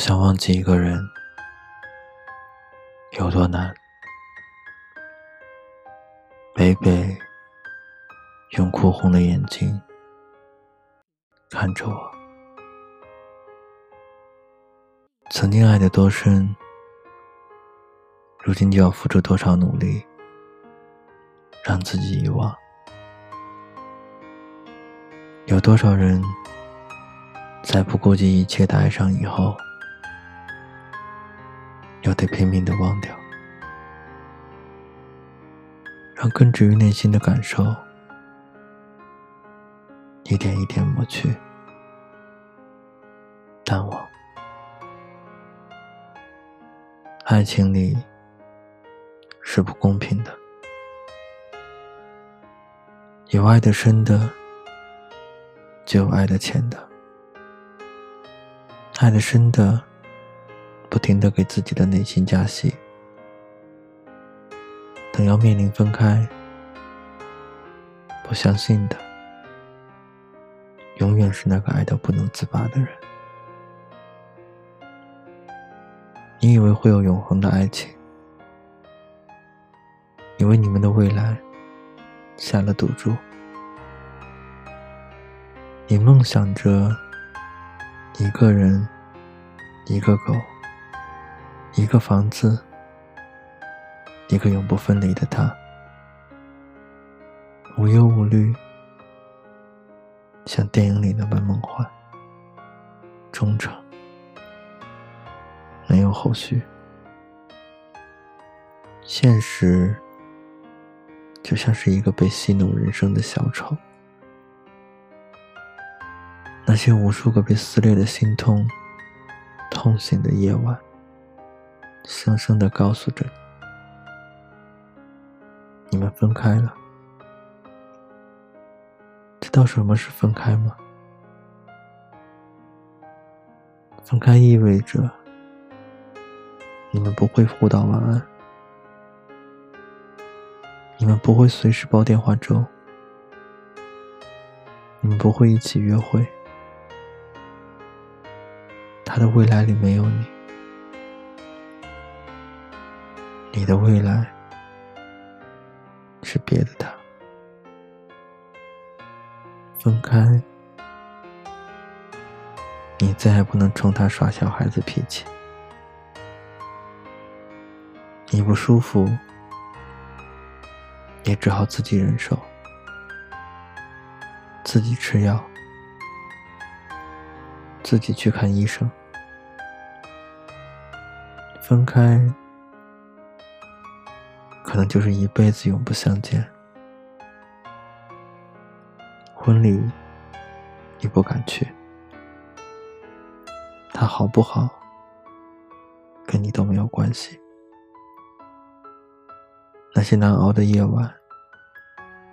想忘记一个人有多难？北北用哭红的眼睛看着我。曾经爱得多深，如今就要付出多少努力，让自己遗忘？有多少人在不顾及一切的爱上以后？得拼命的忘掉，让根植于内心的感受一点一点抹去、淡忘。爱情里是不公平的，有爱的深的，就有爱的浅的，爱的深的。不停的给自己的内心加戏，等要面临分开，不相信的，永远是那个爱到不能自拔的人。你以为会有永恒的爱情，以为你们的未来下了赌注，你梦想着一个人，一个狗。一个房子，一个永不分离的他，无忧无虑，像电影里那般梦幻、忠诚，没有后续。现实就像是一个被戏弄人生的小丑，那些无数个被撕裂的心痛、痛醒的夜晚。声声的告诉着你，你们分开了。知道什么是分开吗？分开意味着你们不会互道晚安，你们不会随时煲电话粥，你们不会一起约会。他的未来里没有你。你的未来是别的他，分开，你再也不能冲他耍小孩子脾气。你不舒服，也只好自己忍受，自己吃药，自己去看医生。分开。可能就是一辈子永不相见。婚礼，你不敢去，他好不好，跟你都没有关系。那些难熬的夜晚，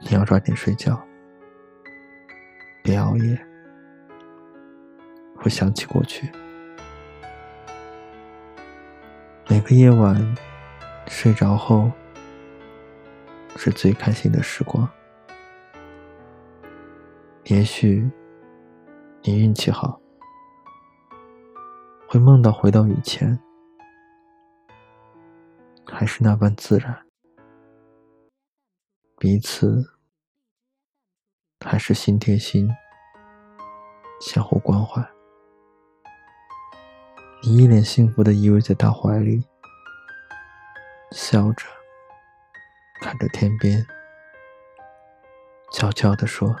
你要抓紧睡觉，别熬夜，会想起过去。每个夜晚，睡着后。是最开心的时光。也许你运气好，会梦到回到以前，还是那般自然，彼此还是心贴心，相互关怀。你一脸幸福的依偎在他怀里，笑着。看着天边，悄悄地说：“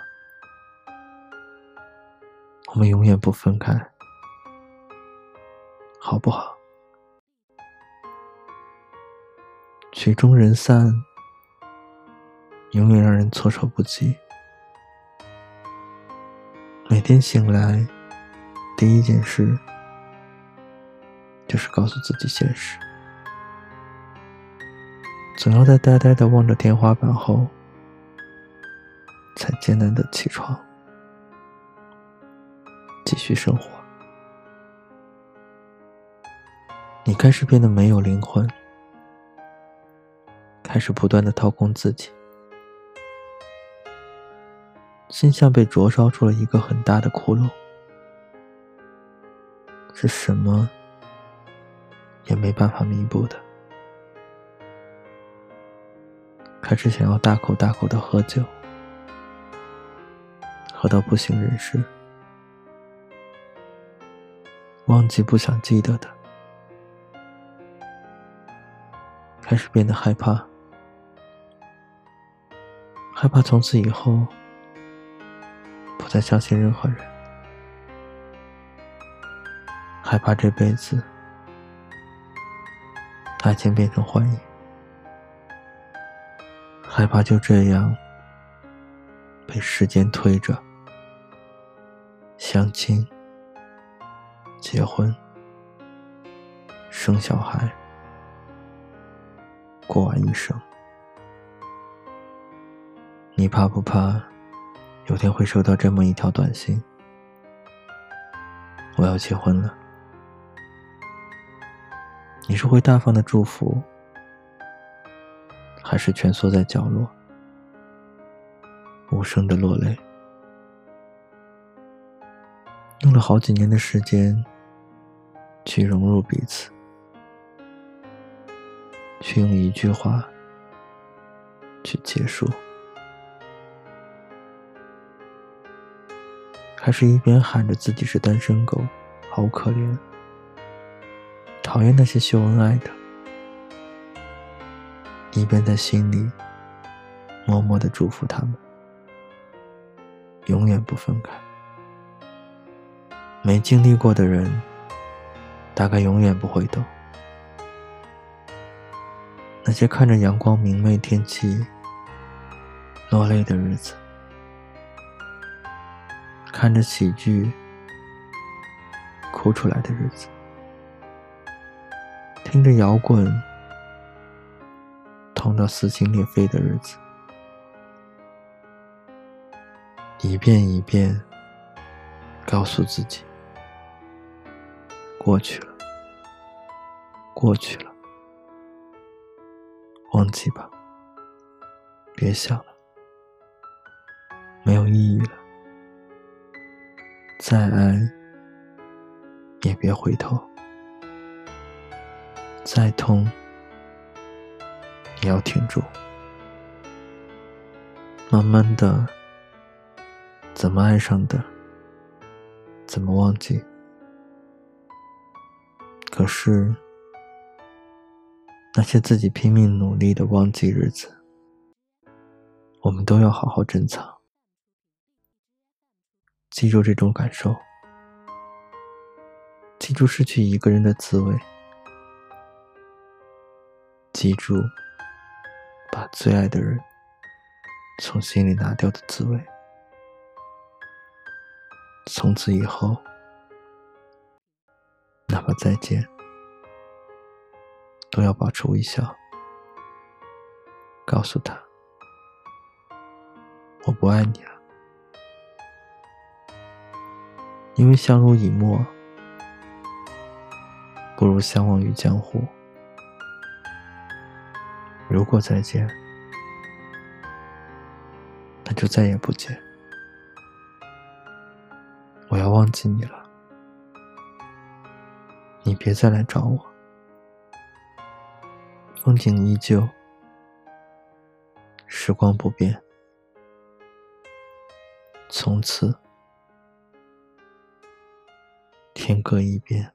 我们永远不分开，好不好？”曲终人散，永远让人措手不及。每天醒来，第一件事就是告诉自己现实。总要在呆呆的望着天花板后，才艰难的起床，继续生活。你开始变得没有灵魂，开始不断的掏空自己，心像被灼烧出了一个很大的窟窿。是什么也没办法弥补的。开始想要大口大口的喝酒，喝到不省人事，忘记不想记得的，开始变得害怕，害怕从此以后不再相信任何人，害怕这辈子爱情变成幻影。害怕就这样被时间推着相亲、结婚、生小孩，过完一生。你怕不怕有天会收到这么一条短信？我要结婚了。你是会大方的祝福？还是蜷缩在角落，无声的落泪。用了好几年的时间，去融入彼此，去用一句话去结束，还是一边喊着自己是单身狗，好可怜，讨厌那些秀恩爱的。一边在心里默默的祝福他们，永远不分开。没经历过的人，大概永远不会懂。那些看着阳光明媚天气落泪的日子，看着喜剧哭出来的日子，听着摇滚。痛到撕心裂肺的日子，一遍一遍告诉自己：过去了，过去了，忘记吧，别想了，没有意义了，再爱也别回头，再痛。也要挺住，慢慢的，怎么爱上的，怎么忘记。可是，那些自己拼命努力的忘记日子，我们都要好好珍藏。记住这种感受，记住失去一个人的滋味，记住。把最爱的人从心里拿掉的滋味，从此以后，哪怕再见，都要保持微笑，告诉他：“我不爱你了。”因为相濡以沫，不如相忘于江湖。如果再见，那就再也不见。我要忘记你了，你别再来找我。风景依旧，时光不变，从此天各一边。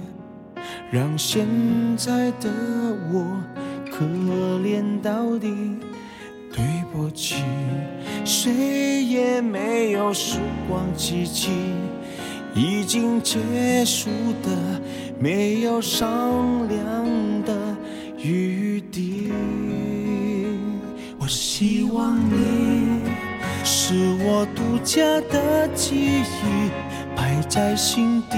让现在的我可怜到底，对。不起，谁也没有时光机器，已经结束的没有商量的余地。我希望你是我独家的记忆，摆在心底，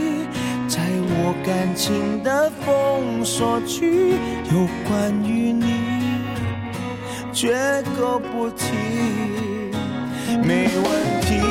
我感情的封锁区，有关于你。绝口不提，没问题。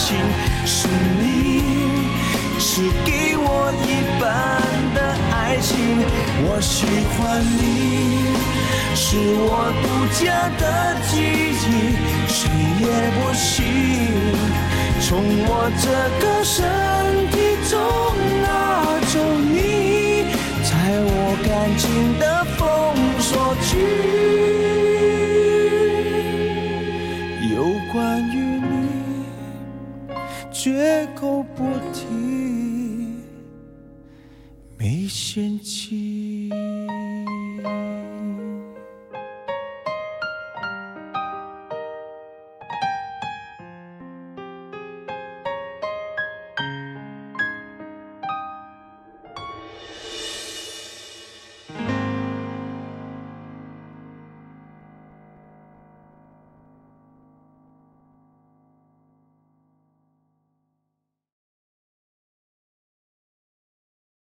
情是你，是给我一半的爱情。我喜欢你，是我独家的记忆，谁也不行从我这个身体中拿走你，在我感情的封锁区，绝口